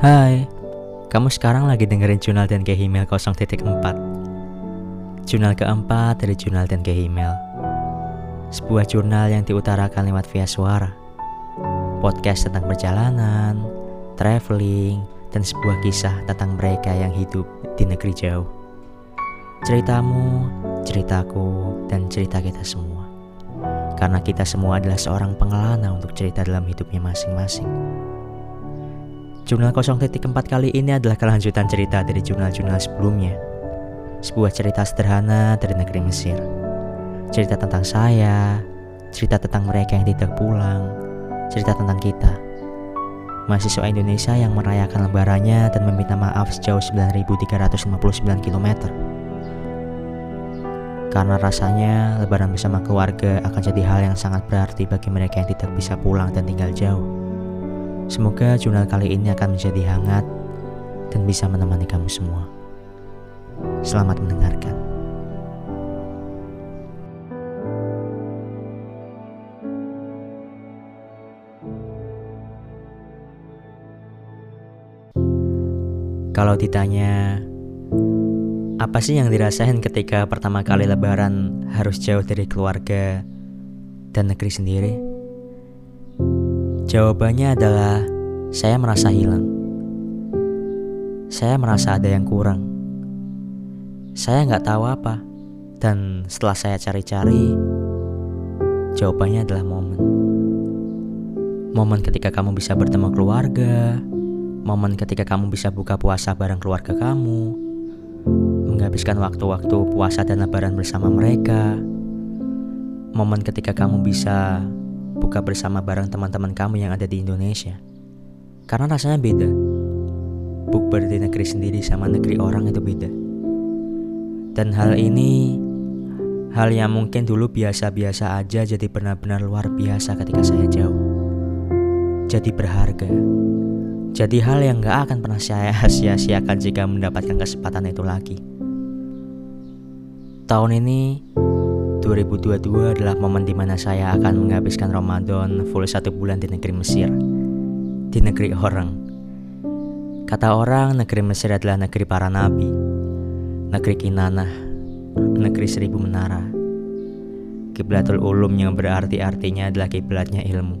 Hai, kamu sekarang lagi dengerin Jurnal dan Kehimel 0.4 Jurnal keempat dari Jurnal dan Kehimel Sebuah jurnal yang diutarakan lewat via suara. Podcast tentang perjalanan, traveling, dan sebuah kisah tentang mereka yang hidup di negeri jauh. Ceritamu, ceritaku, dan cerita kita semua. Karena kita semua adalah seorang pengelana untuk cerita dalam hidupnya masing-masing Jurnal 0.4 kali ini adalah kelanjutan cerita dari jurnal-jurnal sebelumnya. Sebuah cerita sederhana dari negeri Mesir. Cerita tentang saya, cerita tentang mereka yang tidak pulang, cerita tentang kita. Mahasiswa Indonesia yang merayakan lebarannya dan meminta maaf sejauh 9.359 km. Karena rasanya lebaran bersama keluarga akan jadi hal yang sangat berarti bagi mereka yang tidak bisa pulang dan tinggal jauh. Semoga jurnal kali ini akan menjadi hangat dan bisa menemani kamu semua. Selamat mendengarkan. Kalau ditanya, apa sih yang dirasain ketika pertama kali lebaran harus jauh dari keluarga dan negeri sendiri? Jawabannya adalah saya merasa hilang. Saya merasa ada yang kurang. Saya nggak tahu apa. Dan setelah saya cari-cari, jawabannya adalah momen. Momen ketika kamu bisa bertemu keluarga, momen ketika kamu bisa buka puasa bareng keluarga kamu, menghabiskan waktu-waktu puasa dan lebaran bersama mereka, momen ketika kamu bisa buka bersama bareng teman-teman kamu yang ada di Indonesia. Karena rasanya beda. Bukber di negeri sendiri sama negeri orang itu beda. Dan hal ini hal yang mungkin dulu biasa-biasa aja jadi benar-benar luar biasa ketika saya jauh. Jadi berharga. Jadi hal yang gak akan pernah saya sia-siakan jika mendapatkan kesempatan itu lagi. Tahun ini 2022 adalah momen di mana saya akan menghabiskan Ramadan full satu bulan di negeri Mesir, di negeri orang. Kata orang, negeri Mesir adalah negeri para nabi, negeri Kinanah, negeri seribu menara. Kiblatul ulum yang berarti artinya adalah kiblatnya ilmu.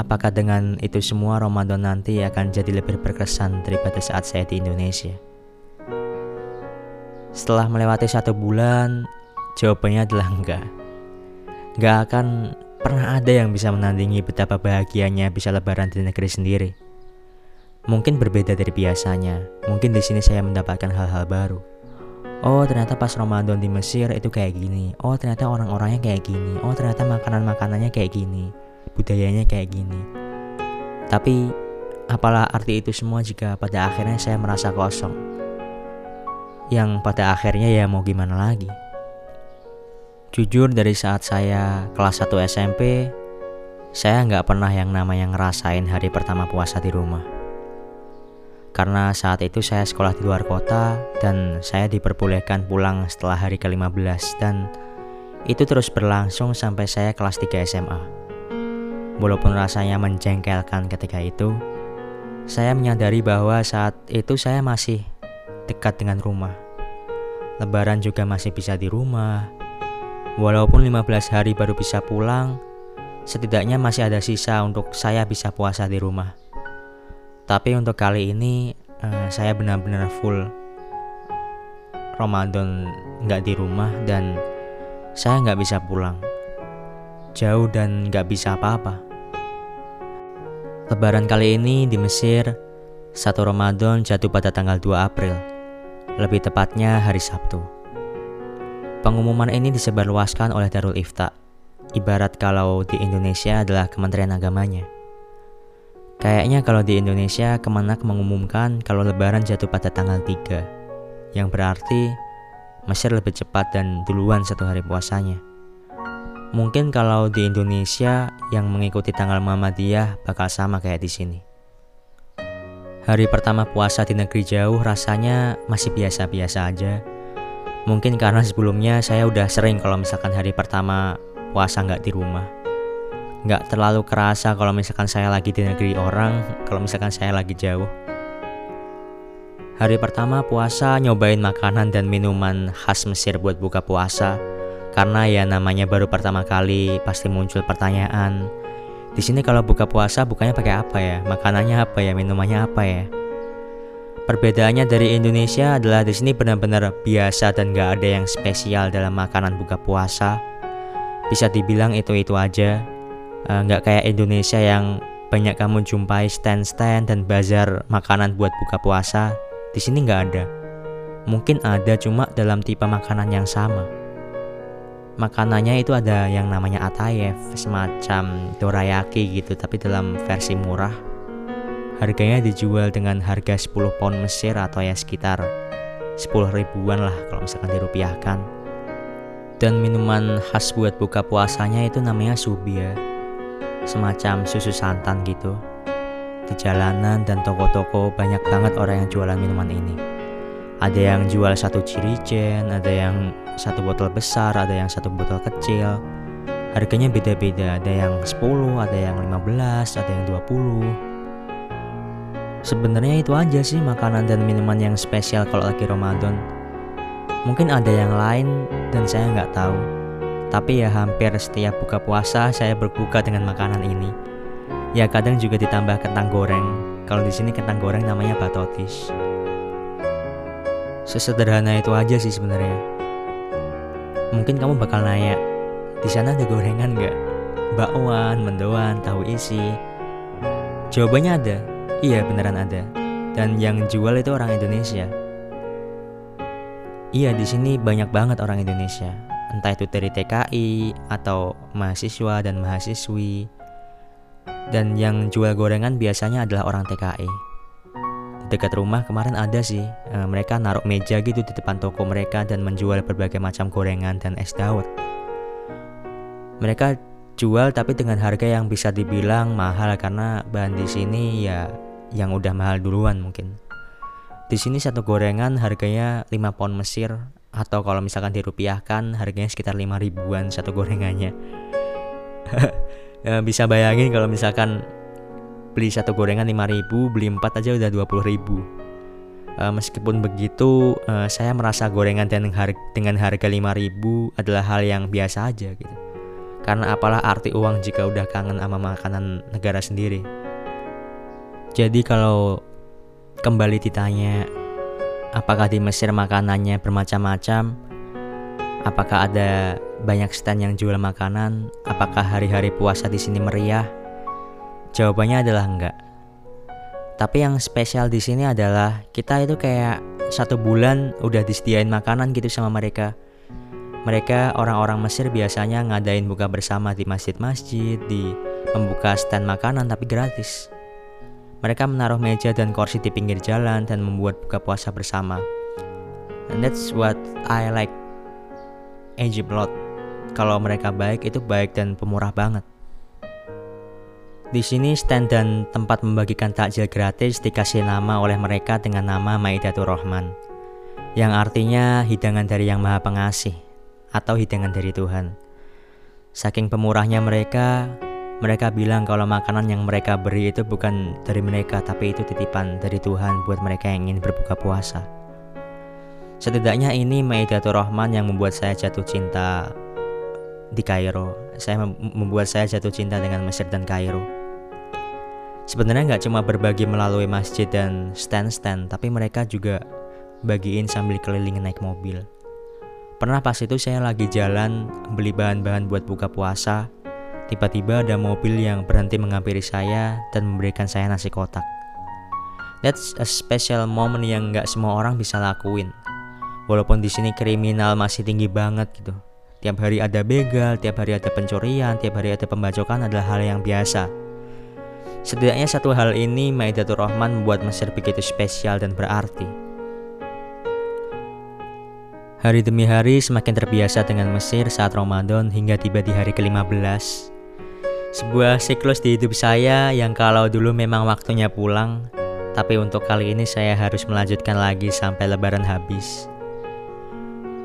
Apakah dengan itu semua Ramadan nanti akan jadi lebih berkesan daripada saat saya di Indonesia? Setelah melewati satu bulan, Jawabannya adalah enggak. Enggak akan pernah ada yang bisa menandingi betapa bahagianya bisa lebaran di negeri sendiri. Mungkin berbeda dari biasanya. Mungkin di sini saya mendapatkan hal-hal baru. Oh, ternyata pas Ramadan di Mesir itu kayak gini. Oh, ternyata orang-orangnya kayak gini. Oh, ternyata makanan-makanannya kayak gini. Budayanya kayak gini. Tapi apalah arti itu semua jika pada akhirnya saya merasa kosong. Yang pada akhirnya ya mau gimana lagi? Jujur dari saat saya kelas 1 SMP, saya nggak pernah yang namanya ngerasain hari pertama puasa di rumah. Karena saat itu saya sekolah di luar kota dan saya diperbolehkan pulang setelah hari ke-15 dan itu terus berlangsung sampai saya kelas 3 SMA. Walaupun rasanya menjengkelkan ketika itu, saya menyadari bahwa saat itu saya masih dekat dengan rumah. Lebaran juga masih bisa di rumah, Walaupun 15 hari baru bisa pulang, setidaknya masih ada sisa untuk saya bisa puasa di rumah. Tapi untuk kali ini uh, saya benar-benar full Ramadan nggak di rumah dan saya nggak bisa pulang. Jauh dan nggak bisa apa-apa. Lebaran kali ini di Mesir, satu Ramadan jatuh pada tanggal 2 April. Lebih tepatnya hari Sabtu. Pengumuman ini disebarluaskan oleh Darul Ifta, ibarat kalau di Indonesia adalah Kementerian Agamanya. Kayaknya kalau di Indonesia Kemenak mengumumkan kalau lebaran jatuh pada tanggal 3, yang berarti Mesir lebih cepat dan duluan satu hari puasanya. Mungkin kalau di Indonesia yang mengikuti tanggal Muhammadiyah bakal sama kayak di sini. Hari pertama puasa di negeri jauh rasanya masih biasa-biasa aja Mungkin karena sebelumnya saya udah sering kalau misalkan hari pertama puasa nggak di rumah. nggak terlalu kerasa kalau misalkan saya lagi di negeri orang, kalau misalkan saya lagi jauh. Hari pertama puasa nyobain makanan dan minuman khas Mesir buat buka puasa. Karena ya namanya baru pertama kali pasti muncul pertanyaan. Di sini kalau buka puasa bukanya pakai apa ya? Makanannya apa ya? Minumannya apa ya? Perbedaannya dari Indonesia adalah di sini benar-benar biasa dan gak ada yang spesial dalam makanan buka puasa. Bisa dibilang itu-itu aja, Eh, nggak uh, kayak Indonesia yang banyak kamu jumpai stand-stand dan bazar makanan buat buka puasa. Di sini nggak ada. Mungkin ada cuma dalam tipe makanan yang sama. Makanannya itu ada yang namanya atayef, semacam dorayaki gitu, tapi dalam versi murah. Harganya dijual dengan harga 10 pound Mesir atau ya sekitar 10 ribuan lah kalau misalkan dirupiahkan. Dan minuman khas buat buka puasanya itu namanya subia semacam susu santan gitu. Di jalanan dan toko-toko banyak banget orang yang jualan minuman ini. Ada yang jual satu cirijen, ada yang satu botol besar, ada yang satu botol kecil. Harganya beda-beda, ada yang 10, ada yang 15, ada yang 20. Sebenarnya itu aja sih makanan dan minuman yang spesial kalau lagi Ramadan. Mungkin ada yang lain dan saya nggak tahu. Tapi ya hampir setiap buka puasa saya berbuka dengan makanan ini. Ya kadang juga ditambah kentang goreng. Kalau di sini kentang goreng namanya batotis. Sesederhana itu aja sih sebenarnya. Mungkin kamu bakal nanya, di sana ada gorengan nggak? Bakwan, mendoan, tahu isi. Jawabannya ada. Iya beneran ada. Dan yang jual itu orang Indonesia. Iya di sini banyak banget orang Indonesia entah itu dari TKI atau mahasiswa dan mahasiswi. Dan yang jual gorengan biasanya adalah orang TKI. Dekat rumah kemarin ada sih, e, mereka naruh meja gitu di depan toko mereka dan menjual berbagai macam gorengan dan es dawet. Mereka jual tapi dengan harga yang bisa dibilang mahal karena bahan di sini ya yang udah mahal duluan mungkin. Di sini satu gorengan harganya 5 pound Mesir atau kalau misalkan dirupiahkan harganya sekitar 5 ribuan satu gorengannya. Ya, bisa bayangin kalau misalkan beli satu gorengan 5 ribu beli 4 aja udah 20 ribu. Uh, meskipun begitu uh, saya merasa gorengan dengan harga, 5 ribu adalah hal yang biasa aja gitu. Karena apalah arti uang jika udah kangen sama makanan negara sendiri jadi kalau kembali ditanya Apakah di Mesir makanannya bermacam-macam? Apakah ada banyak stand yang jual makanan? Apakah hari-hari puasa di sini meriah? Jawabannya adalah enggak. Tapi yang spesial di sini adalah kita itu kayak satu bulan udah disediain makanan gitu sama mereka. Mereka orang-orang Mesir biasanya ngadain buka bersama di masjid-masjid, di membuka stand makanan tapi gratis. Mereka menaruh meja dan kursi di pinggir jalan dan membuat buka puasa bersama. And that's what I like Egypt lot. Kalau mereka baik itu baik dan pemurah banget. Di sini stand dan tempat membagikan takjil gratis dikasih nama oleh mereka dengan nama Maidatul Rahman yang artinya hidangan dari yang maha pengasih atau hidangan dari Tuhan. Saking pemurahnya mereka, mereka bilang kalau makanan yang mereka beri itu bukan dari mereka, tapi itu titipan dari Tuhan buat mereka yang ingin berbuka puasa. Setidaknya ini Maidatul Rahman yang membuat saya jatuh cinta di Kairo. Saya membuat saya jatuh cinta dengan Mesir dan Kairo. Sebenarnya nggak cuma berbagi melalui masjid dan stand-stand, tapi mereka juga bagiin sambil keliling naik mobil. Pernah pas itu saya lagi jalan beli bahan-bahan buat buka puasa, Tiba-tiba ada mobil yang berhenti menghampiri saya dan memberikan saya nasi kotak. That's a special moment yang nggak semua orang bisa lakuin. Walaupun di sini kriminal masih tinggi banget gitu. Tiap hari ada begal, tiap hari ada pencurian, tiap hari ada pembacokan adalah hal yang biasa. Setidaknya satu hal ini Maidatul Rahman membuat Mesir begitu spesial dan berarti. Hari demi hari semakin terbiasa dengan Mesir saat Ramadan hingga tiba di hari ke-15. Sebuah siklus di hidup saya yang kalau dulu memang waktunya pulang, tapi untuk kali ini saya harus melanjutkan lagi sampai lebaran habis.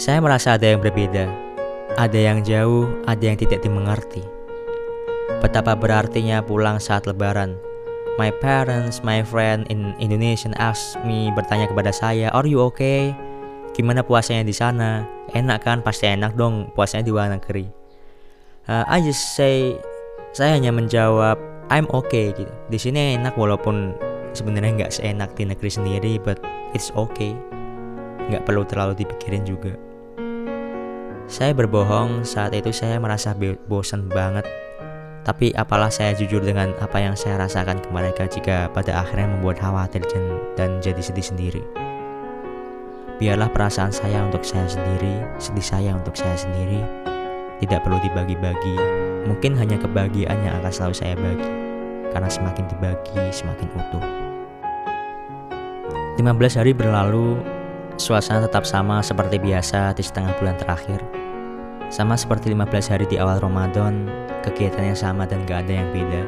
Saya merasa ada yang berbeda, ada yang jauh, ada yang tidak dimengerti. Betapa berartinya pulang saat lebaran. My parents, my friend in Indonesia ask me bertanya kepada saya, "Are you okay? Gimana puasanya di sana? Enak kan? Pasti enak dong puasanya di luar negeri." Uh, I just say saya hanya menjawab, "I'm okay." gitu. Di sini enak walaupun sebenarnya nggak seenak di negeri sendiri, but it's okay. Nggak perlu terlalu dipikirin juga. Saya berbohong saat itu saya merasa bosan banget tapi apalah saya jujur dengan apa yang saya rasakan ke mereka jika pada akhirnya membuat khawatir dan, dan jadi sedih sendiri. Biarlah perasaan saya untuk saya sendiri, sedih saya untuk saya sendiri, tidak perlu dibagi-bagi. Mungkin hanya kebahagiaan yang akan selalu saya bagi, karena semakin dibagi, semakin utuh. 15 hari berlalu, suasana tetap sama seperti biasa di setengah bulan terakhir. Sama seperti 15 hari di awal Ramadan, kegiatannya sama dan gak ada yang beda.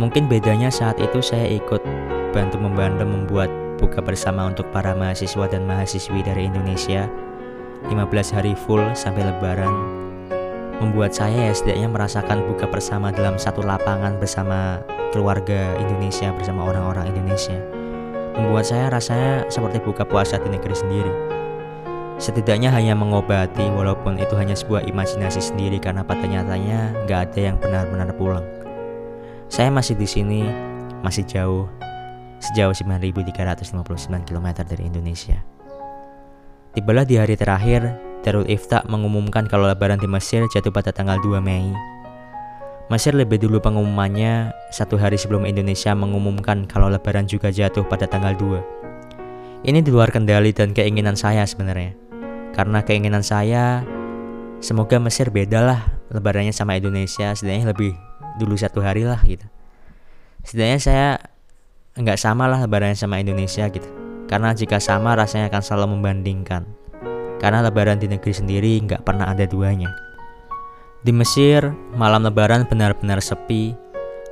Mungkin bedanya saat itu saya ikut bantu membantu membuat buka bersama untuk para mahasiswa dan mahasiswi dari Indonesia 15 hari full sampai lebaran membuat saya ya setidaknya merasakan buka bersama dalam satu lapangan bersama keluarga Indonesia bersama orang-orang Indonesia membuat saya rasanya seperti buka puasa di negeri sendiri Setidaknya hanya mengobati walaupun itu hanya sebuah imajinasi sendiri karena pada nyatanya nggak ada yang benar-benar pulang. Saya masih di sini, masih jauh, sejauh 9.359 km dari Indonesia. Tibalah di hari terakhir, Darul Ifta mengumumkan kalau lebaran di Mesir jatuh pada tanggal 2 Mei. Mesir lebih dulu pengumumannya, satu hari sebelum Indonesia mengumumkan kalau lebaran juga jatuh pada tanggal 2. Ini di luar kendali dan keinginan saya sebenarnya. Karena keinginan saya semoga Mesir beda lah lebarannya sama Indonesia setidaknya lebih dulu satu hari lah gitu. Setidaknya saya nggak sama lah lebarannya sama Indonesia gitu. Karena jika sama rasanya akan selalu membandingkan. Karena lebaran di negeri sendiri nggak pernah ada duanya. Di Mesir, malam lebaran benar-benar sepi,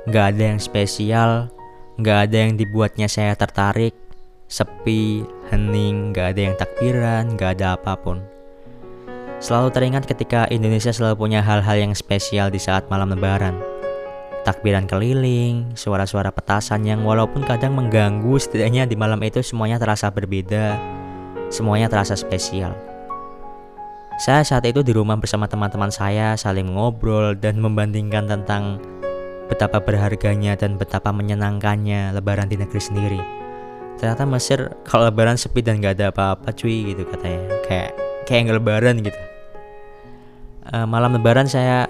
nggak ada yang spesial, nggak ada yang dibuatnya saya tertarik, sepi, hening, gak ada yang takbiran, gak ada apa pun. Selalu teringat ketika Indonesia selalu punya hal-hal yang spesial di saat malam lebaran. Takbiran keliling, suara-suara petasan yang walaupun kadang mengganggu, setidaknya di malam itu semuanya terasa berbeda, semuanya terasa spesial. Saya saat itu di rumah bersama teman-teman saya saling ngobrol dan membandingkan tentang betapa berharganya dan betapa menyenangkannya lebaran di negeri sendiri. Ternyata Mesir kalau lebaran sepi dan nggak ada apa-apa cuy gitu katanya. Kayak kayak nggak lebaran gitu. Uh, malam lebaran saya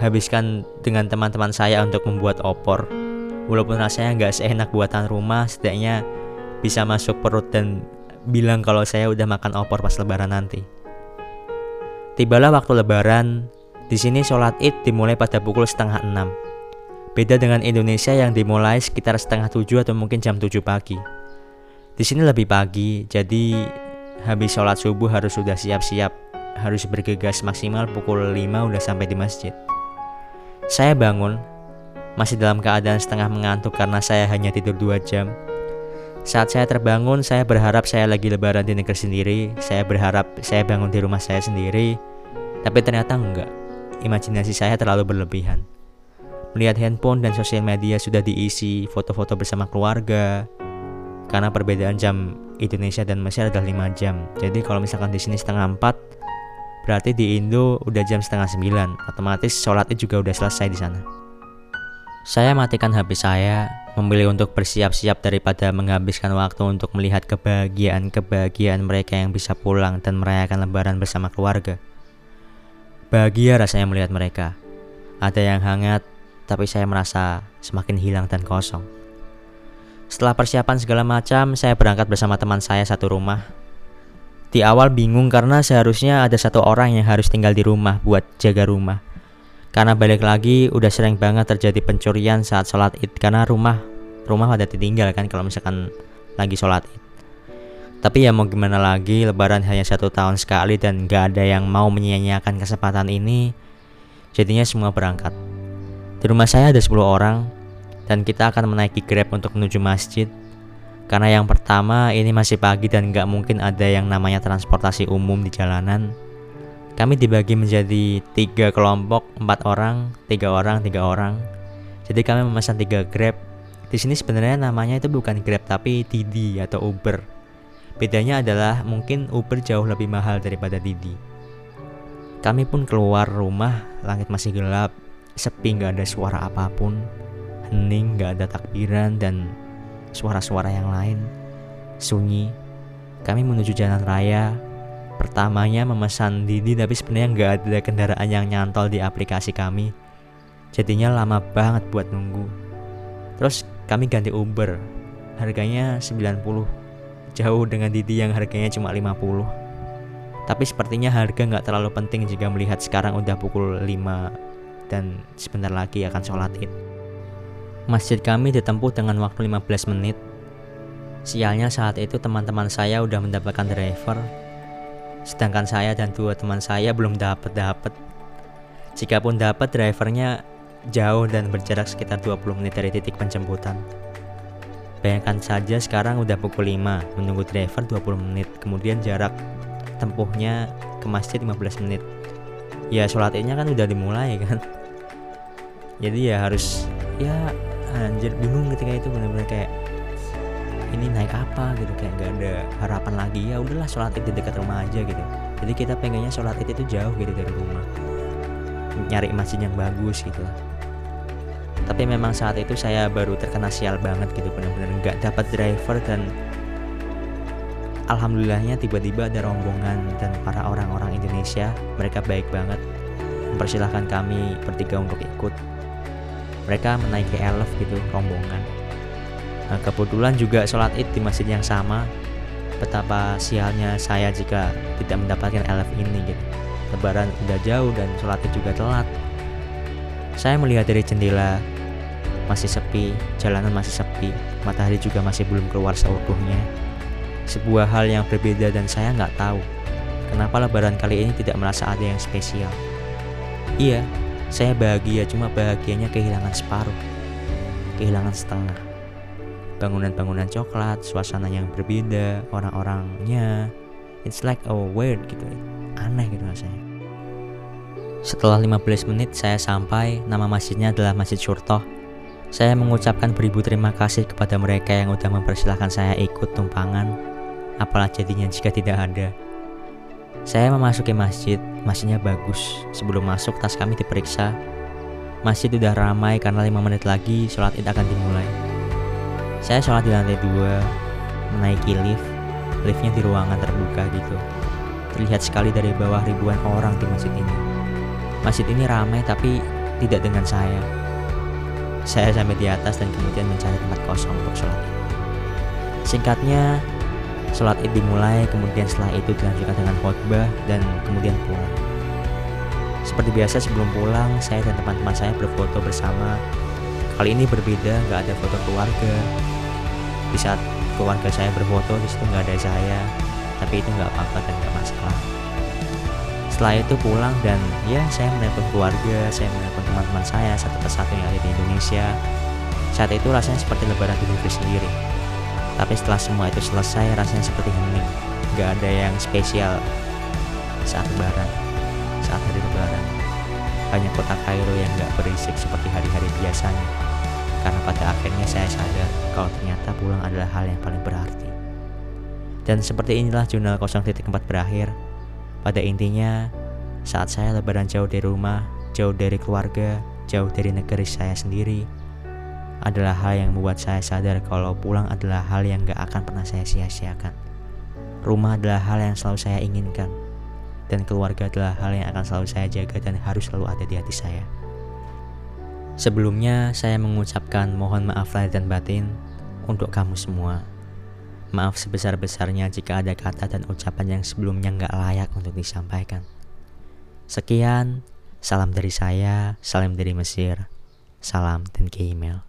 habiskan dengan teman-teman saya untuk membuat opor. Walaupun rasanya nggak seenak buatan rumah setidaknya bisa masuk perut dan bilang kalau saya udah makan opor pas lebaran nanti tibalah waktu lebaran di sini sholat id dimulai pada pukul setengah enam Beda dengan Indonesia yang dimulai sekitar setengah tujuh atau mungkin jam tujuh pagi. Di sini lebih pagi, jadi habis sholat subuh harus sudah siap-siap, harus bergegas maksimal pukul 5 udah sampai di masjid. Saya bangun, masih dalam keadaan setengah mengantuk karena saya hanya tidur 2 jam. Saat saya terbangun, saya berharap saya lagi lebaran di negeri sendiri, saya berharap saya bangun di rumah saya sendiri, tapi ternyata enggak. Imajinasi saya terlalu berlebihan. Melihat handphone dan sosial media sudah diisi foto-foto bersama keluarga, karena perbedaan jam Indonesia dan Mesir adalah 5 jam. Jadi kalau misalkan di sini setengah 4 berarti di Indo udah jam setengah 9. Otomatis sholatnya juga udah selesai di sana. Saya matikan HP saya, memilih untuk bersiap-siap daripada menghabiskan waktu untuk melihat kebahagiaan-kebahagiaan mereka yang bisa pulang dan merayakan lebaran bersama keluarga. Bahagia rasanya melihat mereka. Ada yang hangat, tapi saya merasa semakin hilang dan kosong. Setelah persiapan segala macam, saya berangkat bersama teman saya satu rumah. Di awal bingung karena seharusnya ada satu orang yang harus tinggal di rumah buat jaga rumah. Karena balik lagi udah sering banget terjadi pencurian saat sholat id karena rumah rumah pada ditinggal kan kalau misalkan lagi sholat id. Tapi ya mau gimana lagi, lebaran hanya satu tahun sekali dan gak ada yang mau menyia-nyiakan kesempatan ini. Jadinya semua berangkat. Di rumah saya ada 10 orang, dan kita akan menaiki Grab untuk menuju masjid. Karena yang pertama ini masih pagi dan nggak mungkin ada yang namanya transportasi umum di jalanan. Kami dibagi menjadi tiga kelompok, empat orang, tiga orang, tiga orang. Jadi kami memesan tiga grab. Di sini sebenarnya namanya itu bukan grab tapi Didi atau Uber. Bedanya adalah mungkin Uber jauh lebih mahal daripada Didi. Kami pun keluar rumah, langit masih gelap, sepi nggak ada suara apa pun, hening nggak ada takbiran dan suara-suara yang lain, sunyi. Kami menuju jalan raya, Pertamanya memesan Didi tapi sebenarnya nggak ada kendaraan yang nyantol di aplikasi kami. Jadinya lama banget buat nunggu. Terus kami ganti Uber. Harganya 90. Jauh dengan Didi yang harganya cuma 50. Tapi sepertinya harga nggak terlalu penting jika melihat sekarang udah pukul 5 dan sebentar lagi akan sholat id. Masjid kami ditempuh dengan waktu 15 menit. Sialnya saat itu teman-teman saya udah mendapatkan driver Sedangkan saya dan dua teman saya belum dapat dapat. Jikapun dapat drivernya jauh dan berjarak sekitar 20 menit dari titik penjemputan. Bayangkan saja sekarang udah pukul 5, menunggu driver 20 menit, kemudian jarak tempuhnya ke masjid 15 menit. Ya sholat idnya kan udah dimulai kan. Jadi ya harus ya anjir bingung ketika itu benar-benar kayak ini naik apa gitu kayak gak ada harapan lagi ya udahlah sholat id di dekat rumah aja gitu. Jadi kita pengennya sholat id itu jauh gitu dari rumah. Nyari masjid yang bagus gitu. Lah tapi memang saat itu saya baru terkena sial banget gitu benar-benar nggak dapat driver dan alhamdulillahnya tiba-tiba ada rombongan dan para orang-orang Indonesia mereka baik banget mempersilahkan kami bertiga untuk ikut. Mereka menaiki elf gitu rombongan Nah, kebetulan juga sholat id di masjid yang sama. Betapa sialnya saya jika tidak mendapatkan LF ini gitu. Lebaran udah jauh dan sholat id juga telat. Saya melihat dari jendela masih sepi, jalanan masih sepi, matahari juga masih belum keluar seutuhnya. Sebuah hal yang berbeda dan saya nggak tahu kenapa lebaran kali ini tidak merasa ada yang spesial. Iya, saya bahagia cuma bahagianya kehilangan separuh, kehilangan setengah bangunan-bangunan coklat, suasana yang berbeda, orang-orangnya. It's like a weird gitu. Aneh gitu rasanya. Setelah 15 menit saya sampai, nama masjidnya adalah Masjid Surtoh. Saya mengucapkan beribu terima kasih kepada mereka yang udah mempersilahkan saya ikut tumpangan. Apalah jadinya jika tidak ada. Saya memasuki masjid, masjidnya bagus. Sebelum masuk, tas kami diperiksa. Masjid udah ramai karena 5 menit lagi sholat id akan dimulai. Saya sholat di lantai dua, menaiki lift. Liftnya di ruangan terbuka gitu. Terlihat sekali dari bawah ribuan orang di masjid ini. Masjid ini ramai tapi tidak dengan saya. Saya sampai di atas dan kemudian mencari tempat kosong untuk sholat. Singkatnya, sholat id dimulai, kemudian setelah itu dilanjutkan dengan khotbah dan kemudian pulang. Seperti biasa sebelum pulang, saya dan teman-teman saya berfoto bersama Kali ini berbeda, nggak ada foto keluarga. Di saat keluarga saya berfoto, di situ nggak ada saya. Tapi itu nggak apa-apa dan nggak masalah. Setelah itu pulang dan ya saya menelpon keluarga, saya menelpon teman-teman saya satu persatu yang ada di Indonesia. Saat itu rasanya seperti lebaran di negeri sendiri. Tapi setelah semua itu selesai, rasanya seperti hening. Gak ada yang spesial saat lebaran, saat hari lebaran. Hanya kota Kairo yang gak berisik seperti hari-hari biasanya karena pada akhirnya saya sadar kalau ternyata pulang adalah hal yang paling berarti. Dan seperti inilah jurnal 0.4 berakhir. Pada intinya, saat saya lebaran jauh dari rumah, jauh dari keluarga, jauh dari negeri saya sendiri, adalah hal yang membuat saya sadar kalau pulang adalah hal yang gak akan pernah saya sia-siakan. Rumah adalah hal yang selalu saya inginkan, dan keluarga adalah hal yang akan selalu saya jaga dan harus selalu ada di hati saya. Sebelumnya, saya mengucapkan mohon maaf lahir dan batin untuk kamu semua. Maaf sebesar-besarnya jika ada kata dan ucapan yang sebelumnya nggak layak untuk disampaikan. Sekian, salam dari saya, salam dari Mesir, salam dan email.